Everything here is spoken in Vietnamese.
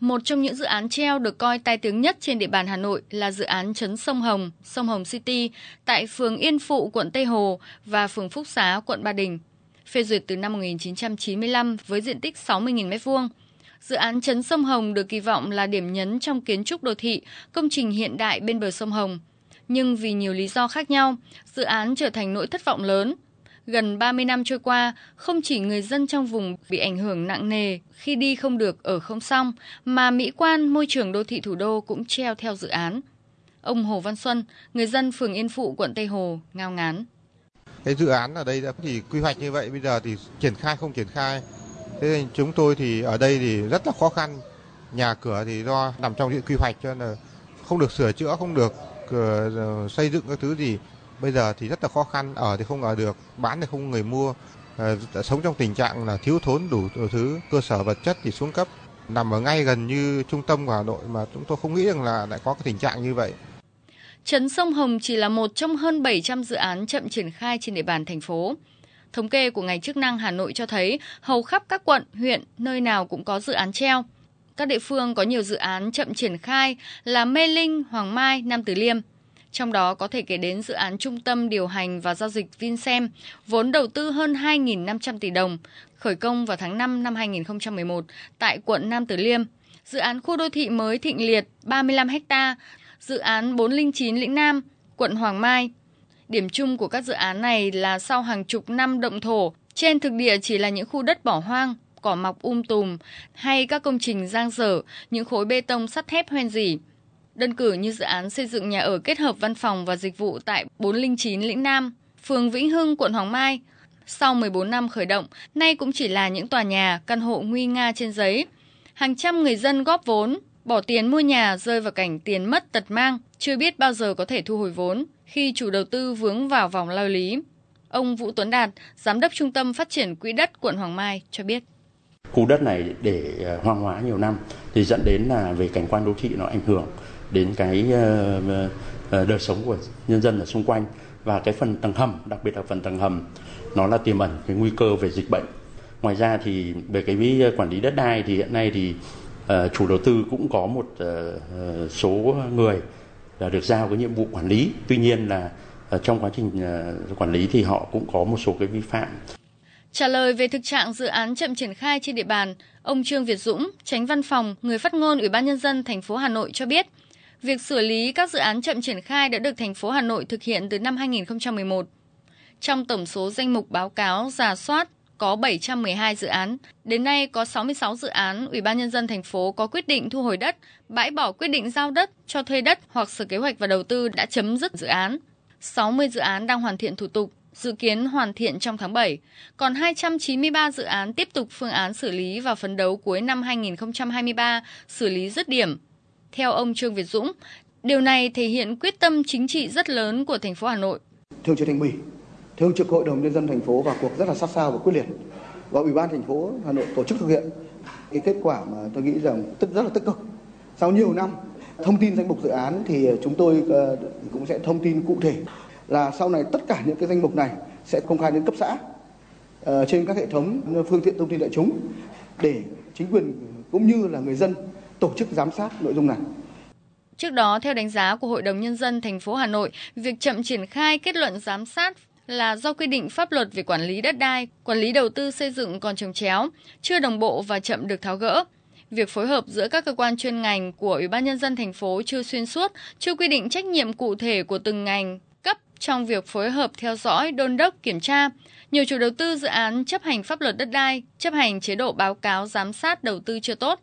Một trong những dự án treo được coi tai tiếng nhất trên địa bàn Hà Nội là dự án Trấn Sông Hồng, Sông Hồng City tại phường Yên Phụ, quận Tây Hồ và phường Phúc Xá, quận Ba Đình. Phê duyệt từ năm 1995 với diện tích 60.000 m2. Dự án Trấn Sông Hồng được kỳ vọng là điểm nhấn trong kiến trúc đô thị, công trình hiện đại bên bờ sông Hồng. Nhưng vì nhiều lý do khác nhau, dự án trở thành nỗi thất vọng lớn Gần 30 năm trôi qua, không chỉ người dân trong vùng bị ảnh hưởng nặng nề khi đi không được ở không xong, mà mỹ quan môi trường đô thị thủ đô cũng treo theo dự án. Ông Hồ Văn Xuân, người dân phường Yên Phụ, quận Tây Hồ, ngao ngán. Cái dự án ở đây đã chỉ quy hoạch như vậy, bây giờ thì triển khai không triển khai. Thế nên chúng tôi thì ở đây thì rất là khó khăn. Nhà cửa thì do nằm trong diện quy hoạch cho nên là không được sửa chữa, không được ờ, xây dựng các thứ gì bây giờ thì rất là khó khăn ở thì không ở được bán thì không người mua à, sống trong tình trạng là thiếu thốn đủ, đủ thứ cơ sở vật chất thì xuống cấp nằm ở ngay gần như trung tâm của Hà Nội mà chúng tôi không nghĩ rằng là lại có cái tình trạng như vậy. Trấn Sông Hồng chỉ là một trong hơn 700 dự án chậm triển khai trên địa bàn thành phố. Thống kê của ngành chức năng Hà Nội cho thấy hầu khắp các quận, huyện, nơi nào cũng có dự án treo. Các địa phương có nhiều dự án chậm triển khai là Mê Linh, Hoàng Mai, Nam Từ Liêm. Trong đó có thể kể đến dự án trung tâm điều hành và giao dịch Vinsem, vốn đầu tư hơn 2.500 tỷ đồng, khởi công vào tháng 5 năm 2011 tại quận Nam Từ Liêm. Dự án khu đô thị mới Thịnh Liệt 35 ha, dự án 409 Lĩnh Nam, quận Hoàng Mai. Điểm chung của các dự án này là sau hàng chục năm động thổ, trên thực địa chỉ là những khu đất bỏ hoang, cỏ mọc um tùm hay các công trình giang dở, những khối bê tông sắt thép hoen dỉ. Đơn cử như dự án xây dựng nhà ở kết hợp văn phòng và dịch vụ tại 409 Lĩnh Nam, phường Vĩnh Hưng, quận Hoàng Mai. Sau 14 năm khởi động, nay cũng chỉ là những tòa nhà, căn hộ nguy nga trên giấy. Hàng trăm người dân góp vốn, bỏ tiền mua nhà rơi vào cảnh tiền mất tật mang, chưa biết bao giờ có thể thu hồi vốn khi chủ đầu tư vướng vào vòng lao lý. Ông Vũ Tuấn Đạt, Giám đốc Trung tâm Phát triển Quỹ đất quận Hoàng Mai cho biết. Khu đất này để ờ, hoang hóa nhiều năm thì dẫn đến là về cảnh quan đô thị nó ảnh hưởng đến cái ờ, ờ, ờ, đời sống của nhân dân ở xung quanh. Và cái phần tầng hầm đặc biệt là phần tầng hầm nó là tiềm ẩn cái nguy cơ về dịch bệnh. Ngoài ra thì về cái quản lý đất đai thì hiện nay thì uh, chủ đầu tư cũng có một uh, số người là được giao cái nhiệm vụ quản lý. Tuy nhiên là uh, trong quá trình uh, quản lý thì họ cũng có một số cái vi phạm. Trả lời về thực trạng dự án chậm triển khai trên địa bàn, ông Trương Việt Dũng, tránh văn phòng, người phát ngôn Ủy ban nhân dân thành phố Hà Nội cho biết, Việc xử lý các dự án chậm triển khai đã được thành phố Hà Nội thực hiện từ năm 2011. Trong tổng số danh mục báo cáo giả soát có 712 dự án. Đến nay có 66 dự án Ủy ban nhân dân thành phố có quyết định thu hồi đất, bãi bỏ quyết định giao đất, cho thuê đất hoặc Sở Kế hoạch và Đầu tư đã chấm dứt dự án. 60 dự án đang hoàn thiện thủ tục, dự kiến hoàn thiện trong tháng 7. Còn 293 dự án tiếp tục phương án xử lý và phấn đấu cuối năm 2023 xử lý dứt điểm theo ông Trương Việt Dũng, điều này thể hiện quyết tâm chính trị rất lớn của thành phố Hà Nội. Thường trực thành ủy, thường trực hội đồng nhân dân thành phố vào cuộc rất là sát sao và quyết liệt. Và ủy ban thành phố Hà Nội tổ chức thực hiện cái kết quả mà tôi nghĩ rằng rất rất là tích cực. Sau nhiều năm thông tin danh mục dự án thì chúng tôi ờ, cũng sẽ thông tin cụ thể là sau này tất cả những cái danh mục này sẽ công khai đến cấp xã ờ, trên các hệ thống phương tiện thông tin đại chúng để chính quyền cũng như là người dân tổ chức giám sát nội dung này. Trước đó, theo đánh giá của Hội đồng Nhân dân thành phố Hà Nội, việc chậm triển khai kết luận giám sát là do quy định pháp luật về quản lý đất đai, quản lý đầu tư xây dựng còn trồng chéo, chưa đồng bộ và chậm được tháo gỡ. Việc phối hợp giữa các cơ quan chuyên ngành của Ủy ban nhân dân thành phố chưa xuyên suốt, chưa quy định trách nhiệm cụ thể của từng ngành cấp trong việc phối hợp theo dõi, đôn đốc, kiểm tra. Nhiều chủ đầu tư dự án chấp hành pháp luật đất đai, chấp hành chế độ báo cáo giám sát đầu tư chưa tốt.